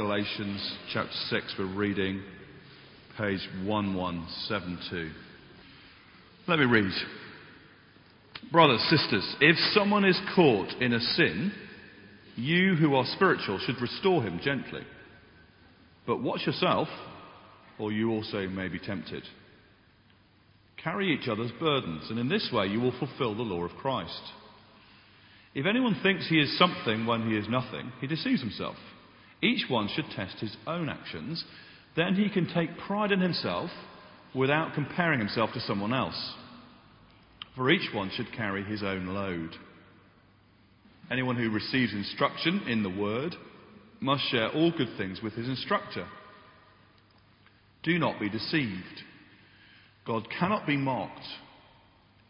Galatians chapter 6, we're reading page 1172. Let me read. Brothers, sisters, if someone is caught in a sin, you who are spiritual should restore him gently. But watch yourself, or you also may be tempted. Carry each other's burdens, and in this way you will fulfill the law of Christ. If anyone thinks he is something when he is nothing, he deceives himself. Each one should test his own actions, then he can take pride in himself without comparing himself to someone else. For each one should carry his own load. Anyone who receives instruction in the word must share all good things with his instructor. Do not be deceived. God cannot be mocked.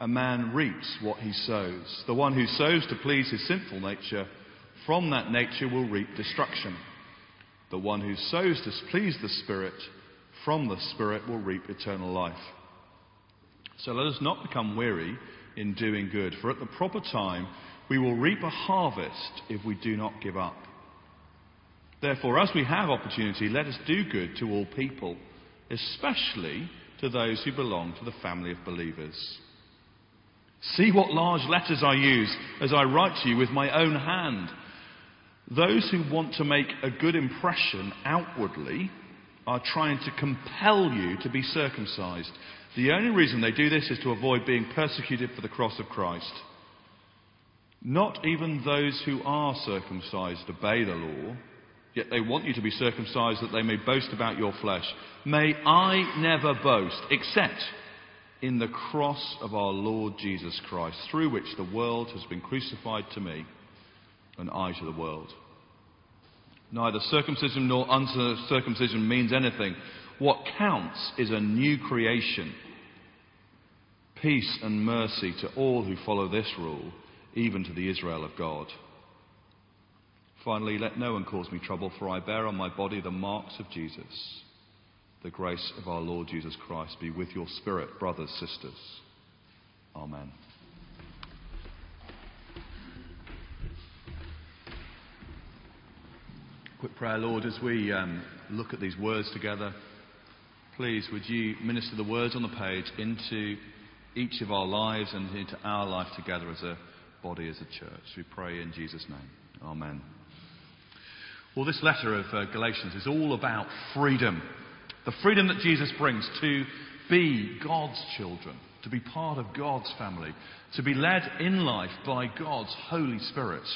A man reaps what he sows. The one who sows to please his sinful nature, from that nature will reap destruction. The one who sows to please the Spirit, from the Spirit will reap eternal life. So let us not become weary in doing good, for at the proper time we will reap a harvest if we do not give up. Therefore, as we have opportunity, let us do good to all people, especially to those who belong to the family of believers. See what large letters I use as I write to you with my own hand. Those who want to make a good impression outwardly are trying to compel you to be circumcised. The only reason they do this is to avoid being persecuted for the cross of Christ. Not even those who are circumcised obey the law, yet they want you to be circumcised that they may boast about your flesh. May I never boast except in the cross of our Lord Jesus Christ, through which the world has been crucified to me and I to the world. Neither circumcision nor uncircumcision means anything. What counts is a new creation. Peace and mercy to all who follow this rule, even to the Israel of God. Finally, let no one cause me trouble, for I bear on my body the marks of Jesus. The grace of our Lord Jesus Christ be with your spirit, brothers, sisters. Amen. Quick prayer, Lord, as we um, look at these words together, please would you minister the words on the page into each of our lives and into our life together as a body, as a church. We pray in Jesus' name. Amen. Well, this letter of uh, Galatians is all about freedom. The freedom that Jesus brings to be God's children, to be part of God's family, to be led in life by God's Holy Spirit.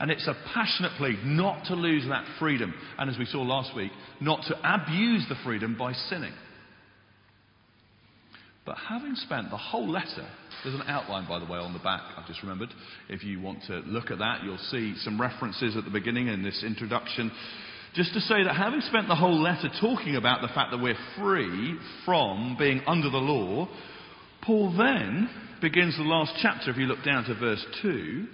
And it's a passionate plea not to lose that freedom. And as we saw last week, not to abuse the freedom by sinning. But having spent the whole letter, there's an outline, by the way, on the back, I've just remembered. If you want to look at that, you'll see some references at the beginning in this introduction. Just to say that having spent the whole letter talking about the fact that we're free from being under the law, Paul then begins the last chapter, if you look down to verse 2,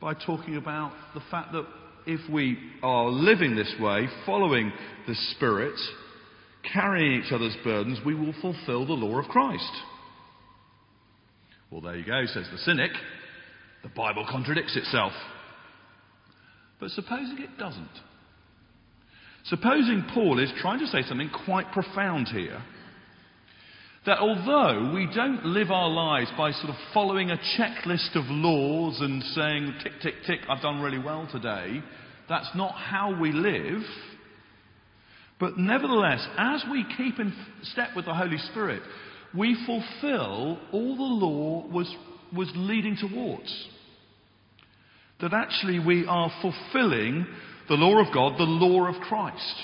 by talking about the fact that if we are living this way, following the Spirit, carrying each other's burdens, we will fulfill the law of Christ. Well, there you go, says the cynic. The Bible contradicts itself. But supposing it doesn't. Supposing Paul is trying to say something quite profound here that although we don't live our lives by sort of following a checklist of laws and saying, tick, tick, tick, I've done really well today, that's not how we live. But nevertheless, as we keep in step with the Holy Spirit, we fulfill all the law was, was leading towards. That actually we are fulfilling the law of God, the law of Christ.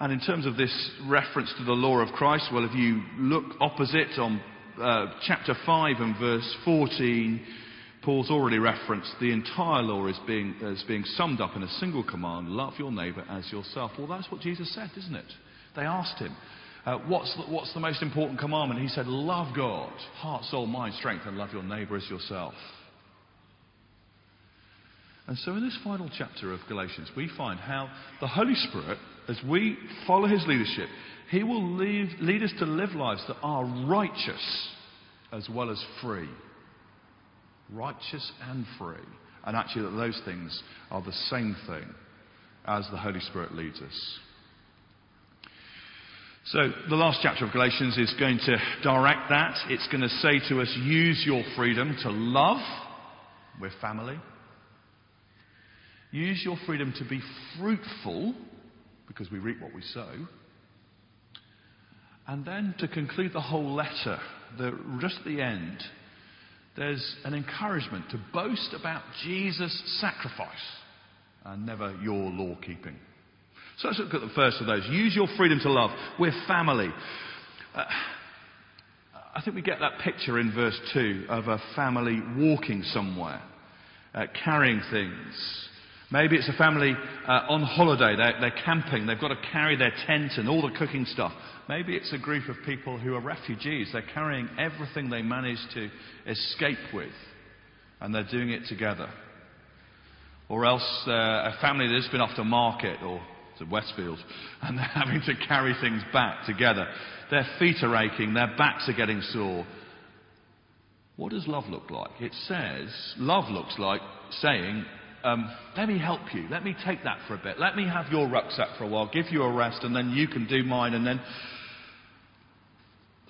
And in terms of this reference to the law of Christ, well, if you look opposite on uh, chapter 5 and verse 14, Paul's already referenced the entire law as being, as being summed up in a single command love your neighbour as yourself. Well, that's what Jesus said, isn't it? They asked him, uh, what's, the, what's the most important commandment? He said, Love God, heart, soul, mind, strength, and love your neighbour as yourself. And so in this final chapter of Galatians, we find how the Holy Spirit as we follow his leadership, he will lead, lead us to live lives that are righteous as well as free. Righteous and free. And actually, that those things are the same thing. as the Holy Spirit leads us. So, the last chapter of Galatians is going to direct that. It's going to say to us, use your freedom to love. We're family. Use your freedom to be fruitful, because we reap what we sow. And then to conclude the whole letter, the, just at the end, there's an encouragement to boast about Jesus' sacrifice and never your law keeping. So let's look at the first of those. Use your freedom to love. We're family. Uh, I think we get that picture in verse 2 of a family walking somewhere, uh, carrying things. Maybe it's a family uh, on holiday, they're, they're camping, they've got to carry their tent and all the cooking stuff. Maybe it's a group of people who are refugees, they're carrying everything they managed to escape with, and they're doing it together. Or else uh, a family that's been off to market or to Westfield, and they're having to carry things back together. Their feet are aching, their backs are getting sore. What does love look like? It says, love looks like saying, um, let me help you. Let me take that for a bit. Let me have your rucksack for a while, give you a rest, and then you can do mine. And then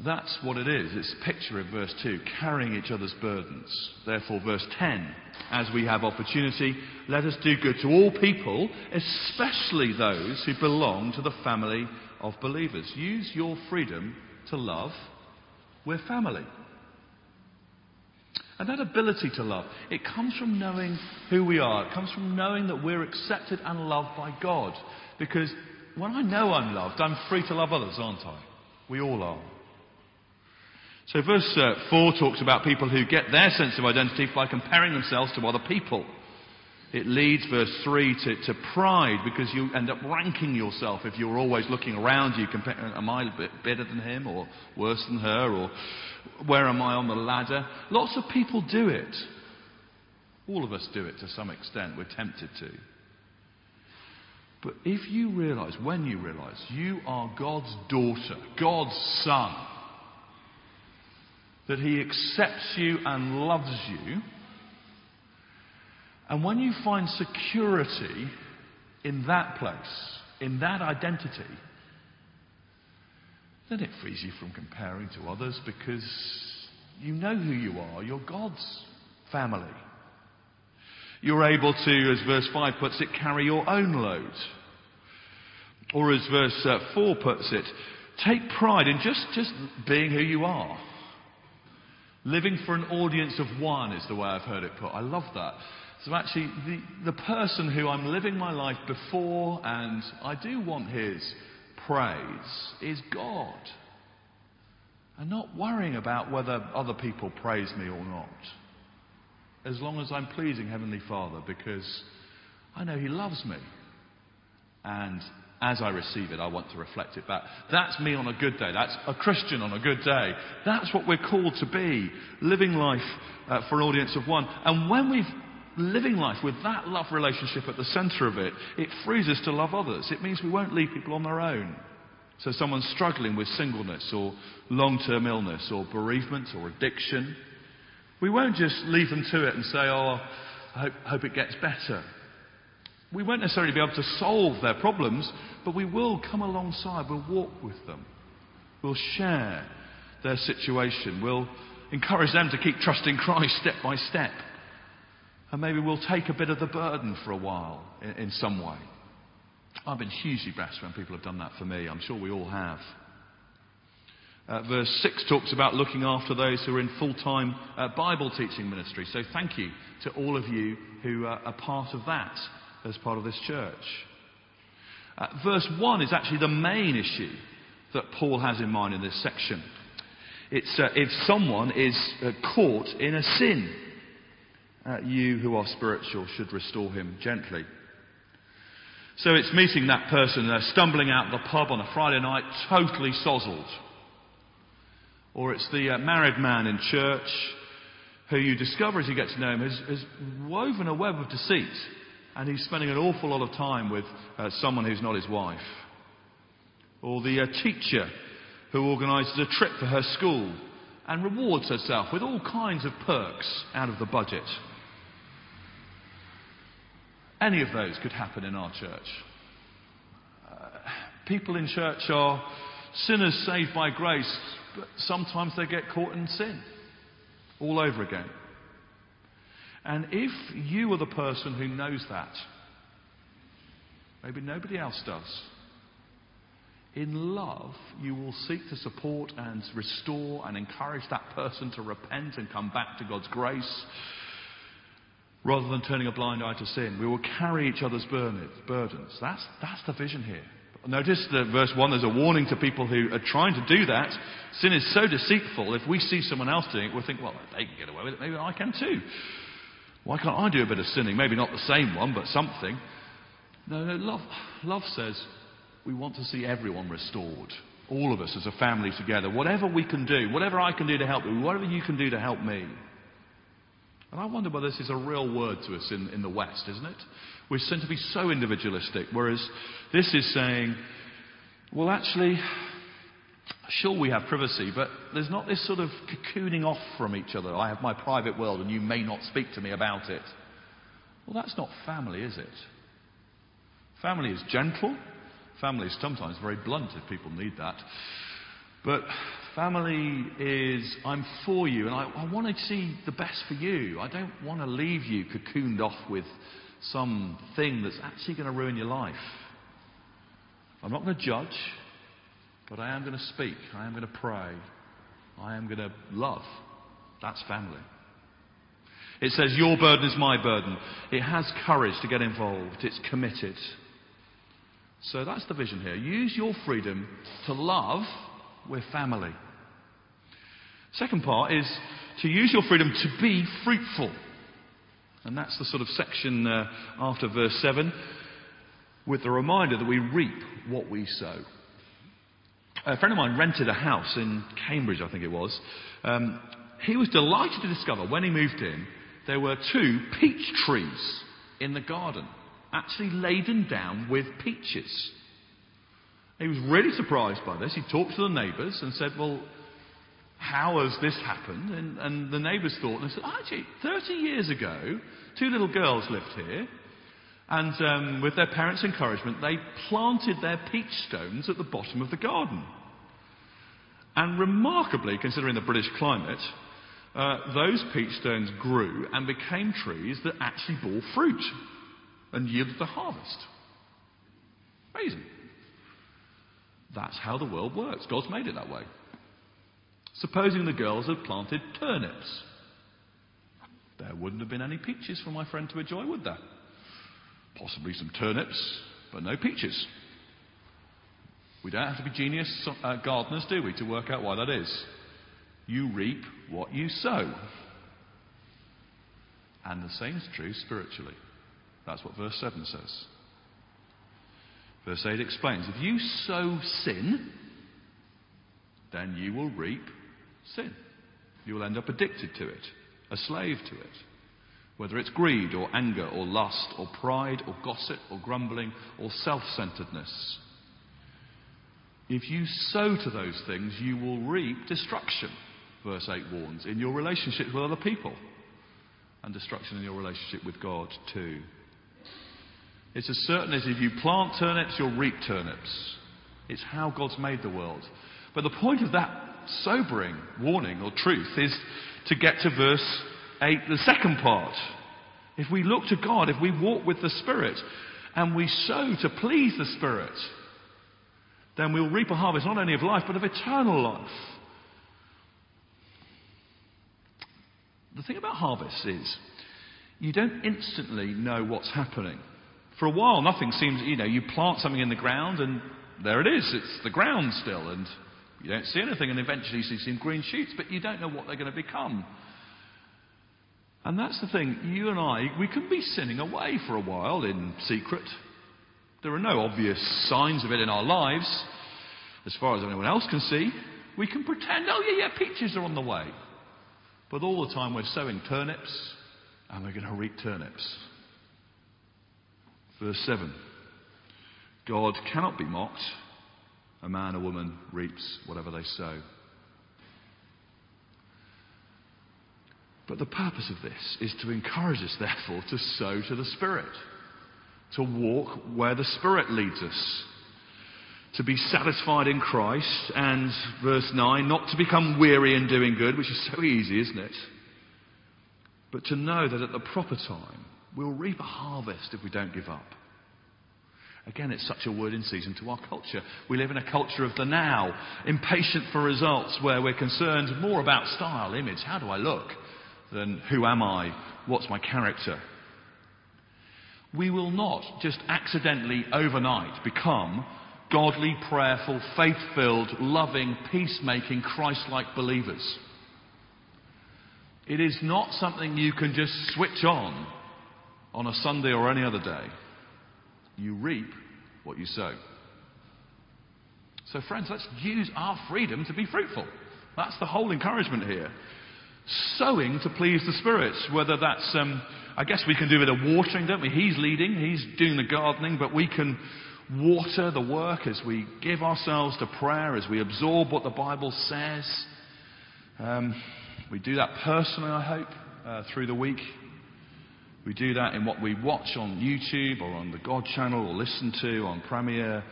that's what it is. It's a picture in verse 2, carrying each other's burdens. Therefore, verse 10, as we have opportunity, let us do good to all people, especially those who belong to the family of believers. Use your freedom to love. We're family. And that ability to love, it comes from knowing who we are. It comes from knowing that we're accepted and loved by God. Because when I know I'm loved, I'm free to love others, aren't I? We all are. So verse uh, 4 talks about people who get their sense of identity by comparing themselves to other people. It leads, verse 3, to, to pride because you end up ranking yourself if you're always looking around you. Compare, uh, am I better than him or worse than her? Or where am I on the ladder? Lots of people do it. All of us do it to some extent. We're tempted to. But if you realize, when you realize, you are God's daughter, God's son, that He accepts you and loves you, and when you find security in that place, in that identity, then it frees you from comparing to others because you know who you are. You're God's family. You're able to, as verse 5 puts it, carry your own load. Or as verse uh, 4 puts it, take pride in just, just being who you are. Living for an audience of one is the way I've heard it put. I love that. So actually, the, the person who I'm living my life before and I do want his praise is God. And not worrying about whether other people praise me or not. As long as I'm pleasing Heavenly Father because I know He loves me. And as I receive it, I want to reflect it back. That's me on a good day. That's a Christian on a good day. That's what we're called to be. Living life uh, for an audience of one. And when we've living life with that love relationship at the center of it, it frees us to love others. It means we won't leave people on their own. So, someone struggling with singleness or long term illness or bereavement or addiction, we won't just leave them to it and say, Oh, I hope, hope it gets better. We won't necessarily be able to solve their problems, but we will come alongside, we'll walk with them, we'll share their situation, we'll encourage them to keep trusting Christ step by step. And maybe we'll take a bit of the burden for a while in, in some way. I've been hugely blessed when people have done that for me. I'm sure we all have. Uh, verse 6 talks about looking after those who are in full time uh, Bible teaching ministry. So thank you to all of you who uh, are part of that as part of this church. Uh, verse 1 is actually the main issue that Paul has in mind in this section. It's uh, if someone is uh, caught in a sin, you who are spiritual should restore him gently. So it's meeting that person uh, stumbling out the pub on a Friday night, totally sozzled. Or it's the uh, married man in church who you discover as you get to know him has, has woven a web of deceit and he's spending an awful lot of time with uh, someone who's not his wife. Or the uh, teacher who organises a trip for her school and rewards herself with all kinds of perks out of the budget. Any of those could happen in our church. Uh, people in church are sinners saved by grace, but sometimes they get caught in sin all over again. And if you are the person who knows that, maybe nobody else does, in love, you will seek to support and restore and encourage that person to repent and come back to God's grace rather than turning a blind eye to sin. We will carry each other's burdens. That's, that's the vision here. Notice that verse 1 there's a warning to people who are trying to do that. Sin is so deceitful, if we see someone else doing it, we'll think, well, they can get away with it, maybe I can too. Why can't I do a bit of sinning? Maybe not the same one, but something. No, no, love, love says we want to see everyone restored. All of us as a family together. Whatever we can do, whatever I can do to help you, whatever you can do to help me. And I wonder whether this is a real word to us in, in the West, isn't it? We seem to be so individualistic, whereas this is saying, well, actually, sure we have privacy, but there's not this sort of cocooning off from each other. I have my private world and you may not speak to me about it. Well, that's not family, is it? Family is gentle. Family is sometimes very blunt if people need that. But family is, I'm for you and I, I want to see the best for you. I don't want to leave you cocooned off with some thing that's actually going to ruin your life. I'm not going to judge, but I am going to speak. I am going to pray. I am going to love. That's family. It says, Your burden is my burden. It has courage to get involved, it's committed. So that's the vision here. Use your freedom to love with family. Second part is to use your freedom to be fruitful. And that's the sort of section uh, after verse 7 with the reminder that we reap what we sow. A friend of mine rented a house in Cambridge, I think it was. Um, he was delighted to discover when he moved in there were two peach trees in the garden, actually laden down with peaches. He was really surprised by this. He talked to the neighbours and said, Well, how has this happened? And, and the neighbours thought, and they said, Actually, 30 years ago, two little girls lived here. And um, with their parents' encouragement, they planted their peach stones at the bottom of the garden. And remarkably, considering the British climate, uh, those peach stones grew and became trees that actually bore fruit and yielded a harvest. Amazing. That's how the world works. God's made it that way. Supposing the girls had planted turnips, there wouldn't have been any peaches for my friend to enjoy, would there? Possibly some turnips, but no peaches. We don't have to be genius uh, gardeners, do we, to work out why that is? You reap what you sow. And the same is true spiritually. That's what verse 7 says. Verse 8 explains if you sow sin, then you will reap sin. You will end up addicted to it, a slave to it. Whether it's greed or anger or lust or pride or gossip or grumbling or self centeredness. If you sow to those things, you will reap destruction, verse 8 warns, in your relationships with other people, and destruction in your relationship with God too. It's as certain as if you plant turnips, you'll reap turnips. It's how God's made the world. But the point of that sobering warning or truth is to get to verse 8, the second part. If we look to God, if we walk with the Spirit, and we sow to please the Spirit, then we'll reap a harvest not only of life, but of eternal life. The thing about harvests is you don't instantly know what's happening. For a while, nothing seems, you know, you plant something in the ground and there it is. It's the ground still. And you don't see anything, and eventually you see some green shoots, but you don't know what they're going to become. And that's the thing. You and I, we can be sinning away for a while in secret. There are no obvious signs of it in our lives, as far as anyone else can see. We can pretend, oh, yeah, yeah, peaches are on the way. But all the time we're sowing turnips, and we're going to reap turnips. Verse 7 God cannot be mocked. A man or woman reaps whatever they sow. But the purpose of this is to encourage us, therefore, to sow to the Spirit. to walk where the Spirit leads us, to be satisfied in Christ, and verse 9, not to become weary in doing good, which is so easy, isn't it? But to know that at the proper time, we'll reap a harvest if we don't give up. Again, it's such a word in season to our culture. We live in a culture of the now, impatient for results, where we're concerned more about style, image, how do I look, than who am I, what's my character. We will not just accidentally overnight become godly, prayerful, faith filled, loving, peacemaking, Christ like believers. It is not something you can just switch on on a Sunday or any other day. You reap what you sow. So, friends, let's use our freedom to be fruitful. That's the whole encouragement here. Sowing to please the Spirit, whether that's, um, I guess we can do a bit of watering, don't we? He's leading, He's doing the gardening, but we can water the work as we give ourselves to prayer, as we absorb what the Bible says. Um, we do that personally, I hope, uh, through the week. We do that in what we watch on YouTube or on the God channel or listen to on Premier.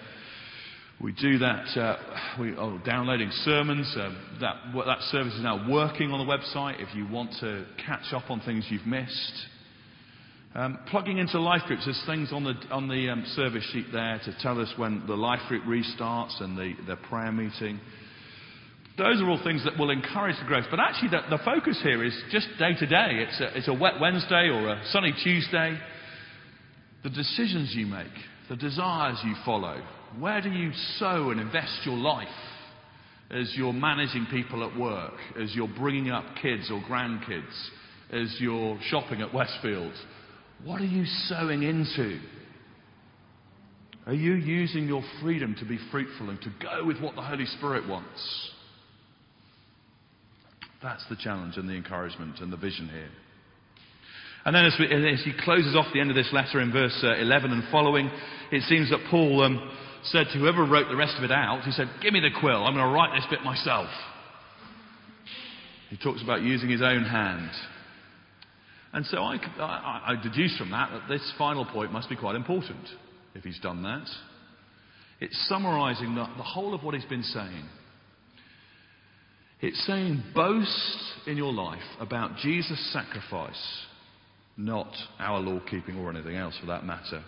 We do that, uh, we are downloading sermons. Uh, that, that service is now working on the website if you want to catch up on things you've missed. Um, plugging into life groups, there's things on the, on the um, service sheet there to tell us when the life group restarts and the, the prayer meeting. Those are all things that will encourage the growth. But actually, the, the focus here is just day to day. It's a, it's a wet Wednesday or a sunny Tuesday. The decisions you make, the desires you follow. Where do you sow and invest your life as you're managing people at work, as you're bringing up kids or grandkids, as you're shopping at Westfield? What are you sowing into? Are you using your freedom to be fruitful and to go with what the Holy Spirit wants? That's the challenge and the encouragement and the vision here. And then as, we, as he closes off the end of this letter in verse uh, 11 and following, it seems that Paul um, said to whoever wrote the rest of it out, he said, Give me the quill, I'm going to write this bit myself. He talks about using his own hand. And so I, I, I deduce from that that this final point must be quite important if he's done that. It's summarizing the, the whole of what he's been saying. It's saying boast in your life about Jesus' sacrifice, not our law keeping or anything else for that matter.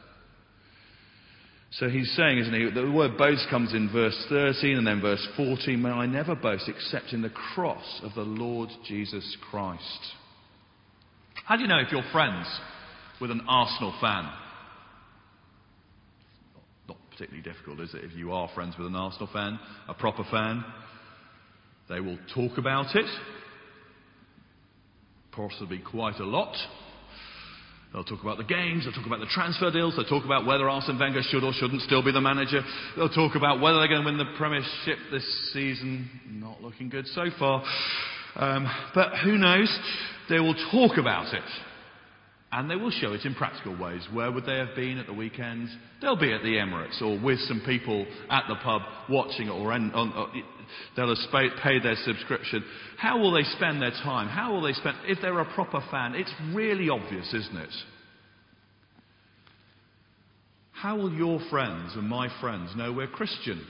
So he's saying, isn't he? The word boast comes in verse 13 and then verse 14. May I never boast except in the cross of the Lord Jesus Christ. How do you know if you're friends with an Arsenal fan? Not particularly difficult, is it? If you are friends with an Arsenal fan, a proper fan, they will talk about it, possibly quite a lot. They'll talk about the games, they'll talk about the transfer deals, they'll talk about whether Arsene Wenger should or shouldn't still be the manager. They'll talk about whether they're going to win the Premiership this season. Not looking good so far. Um, but who knows? They will talk about it. And they will show it in practical ways. Where would they have been at the weekends? They'll be at the Emirates or with some people at the pub watching it or on, on, they'll have paid their subscription. How will they spend their time? How will they spend, if they're a proper fan? It's really obvious, isn't it? How will your friends and my friends know we're Christian?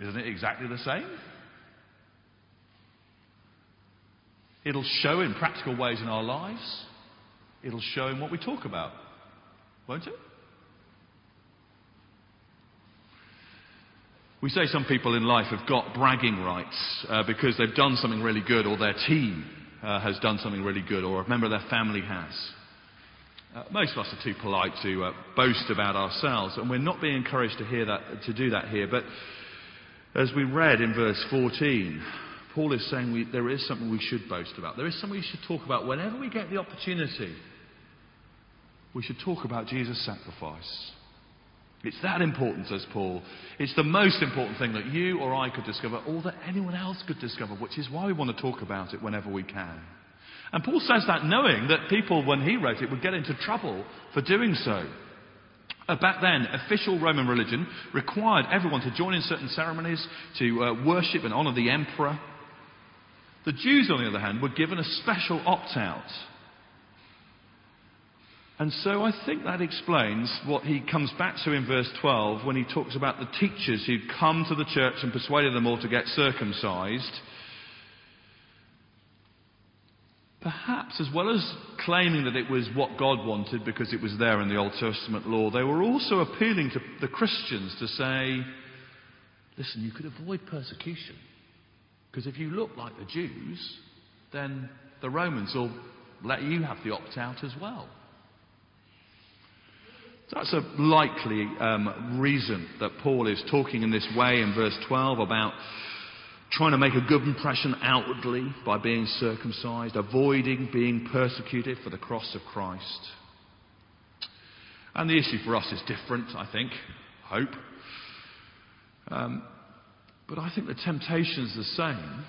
Isn't it exactly the same? It'll show in practical ways in our lives. It'll show in what we talk about. Won't it? We say some people in life have got bragging rights uh, because they've done something really good, or their team uh, has done something really good, or a member of their family has. Uh, most of us are too polite to uh, boast about ourselves, and we're not being encouraged to hear that to do that here. But as we read in verse 14, Paul is saying we, there is something we should boast about. There is something we should talk about whenever we get the opportunity. We should talk about Jesus' sacrifice. It's that important, says Paul. It's the most important thing that you or I could discover, or that anyone else could discover, which is why we want to talk about it whenever we can. And Paul says that knowing that people, when he wrote it, would get into trouble for doing so. Uh, back then, official Roman religion required everyone to join in certain ceremonies, to uh, worship and honour the emperor. The Jews, on the other hand, were given a special opt out. And so I think that explains what he comes back to in verse 12 when he talks about the teachers who'd come to the church and persuaded them all to get circumcised. Perhaps, as well as claiming that it was what God wanted because it was there in the Old Testament law, they were also appealing to the Christians to say, listen, you could avoid persecution. Because if you look like the Jews, then the Romans will let you have the opt out as well. That's a likely um, reason that Paul is talking in this way in verse 12 about trying to make a good impression outwardly by being circumcised, avoiding being persecuted for the cross of Christ. And the issue for us is different, I think. Hope. Um, but I think the temptation is the same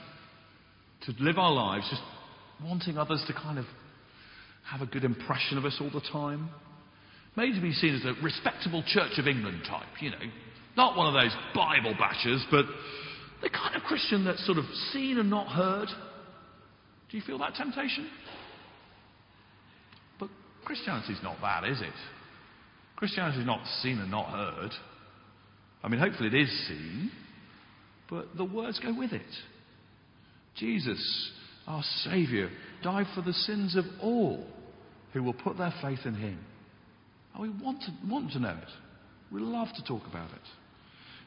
to live our lives just wanting others to kind of have a good impression of us all the time, made to be seen as a respectable Church of England type, you know. Not one of those Bible bashers, but the kind of Christian that's sort of seen and not heard. Do you feel that temptation? But Christianity's not that, is it? Christianity's not seen and not heard. I mean, hopefully it is seen, but the words go with it. Jesus, our Saviour, died for the sins of all who will put their faith in Him. And we want to, want to know it. We love to talk about it.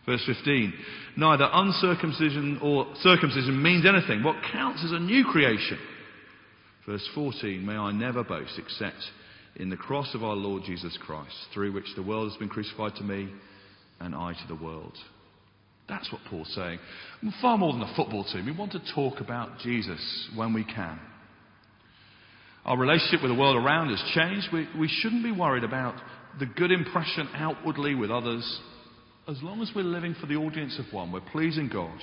Verse 15 Neither uncircumcision or circumcision means anything. What counts is a new creation. Verse 14 May I never boast except in the cross of our Lord Jesus Christ, through which the world has been crucified to me and I to the world. That's what Paul's saying. Far more than a football team, we want to talk about Jesus when we can. Our relationship with the world around has changed. We, we shouldn't be worried about the good impression outwardly with others. As long as we're living for the audience of one, we're pleasing God.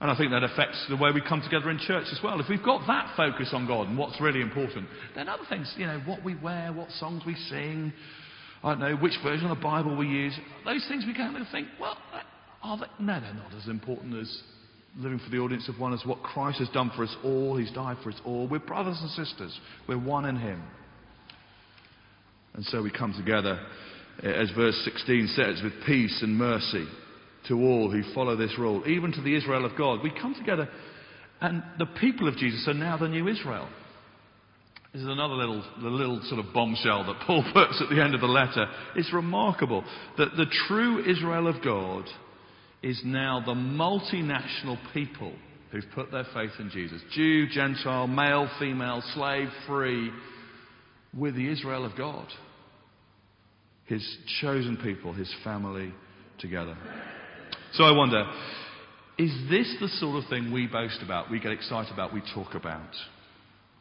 And I think that affects the way we come together in church as well. If we've got that focus on God and what's really important, then other things, you know, what we wear, what songs we sing, I don't know, which version of the Bible we use, those things we kind of think, well, are they? No, they're not as important as living for the audience of one as what Christ has done for us all. He's died for us all. We're brothers and sisters. We're one in Him. And so we come together, eh, as verse 16 says, with peace and mercy to all who follow this rule, even to the Israel of God. We come together, and the people of Jesus are now the new Israel. This is another little, the little sort of bombshell that Paul puts at the end of the letter. It's remarkable that the true Israel of God is now the multinational people who've put their faith in Jesus. Jew, Gentile, male, female, slave, free, with the Israel of God. His chosen people, his family together. So I wonder, is this the sort of thing we boast about, we get excited about, we talk about?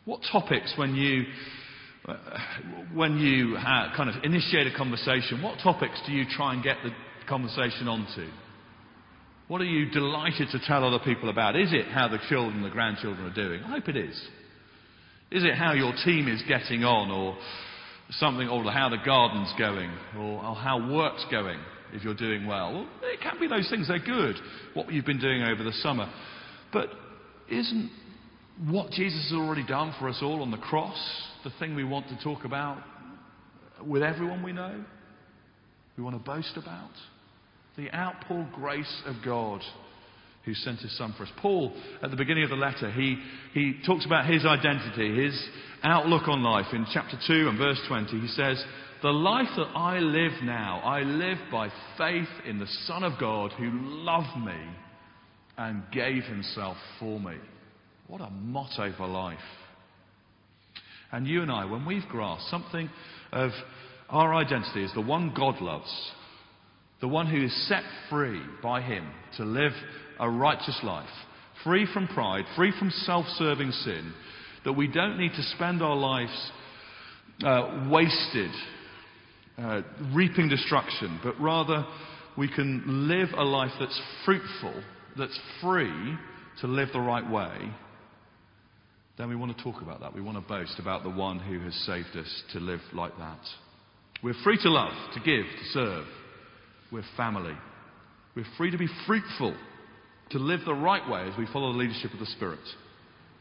What topics, when you, uh, when you kind of initiate a conversation, what topics do you try and get the conversation onto? What are you delighted to tell other people about? Is it how the children, the grandchildren are doing? I hope it is. Is it how your team is getting on or something, or how the garden's going or, or how work's going if you're doing well? Well, it can be those things. They're good. What you've been doing over the summer. But isn't what Jesus has already done for us all on the cross the thing we want to talk about with everyone we know? We want to boast about? the outpoured grace of God who sent his son for us. Paul, at the beginning of the letter, he, he talks about his identity, his outlook on life. In chapter 2 and verse 20, he says, The life that I live now, I live by faith in the Son of God who loved me and gave himself for me. What a motto for life. And you and I, when we've grasped something of our identity as the one God loves, the one who is set free by Him to live a righteous life, free from pride, free from self serving sin, that we don't need to spend our lives uh, wasted, uh, reaping destruction, but rather we can live a life that's fruitful, that's free to live the right way, then we want to talk about that. We want to boast about the one who has saved us to live like that. We're free to love, to give, to serve. We're family. We're free to be fruitful, to live the right way as we follow the leadership of the Spirit.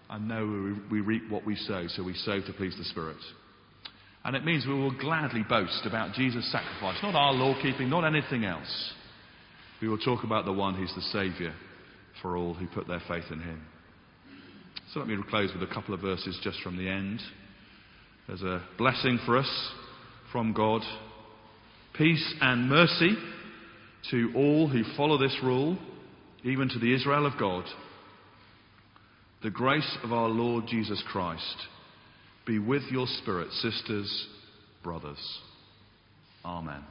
And know we reap what we sow, so we sow to please the Spirit. And it means we will gladly boast about Jesus' sacrifice, not our law keeping, not anything else. We will talk about the one who's the Saviour for all who put their faith in him. So let me close with a couple of verses just from the end. There's a blessing for us from God peace and mercy to all who follow this rule, even to the Israel of God. The grace of our Lord Jesus Christ be with your spirit, sisters, brothers. Amen.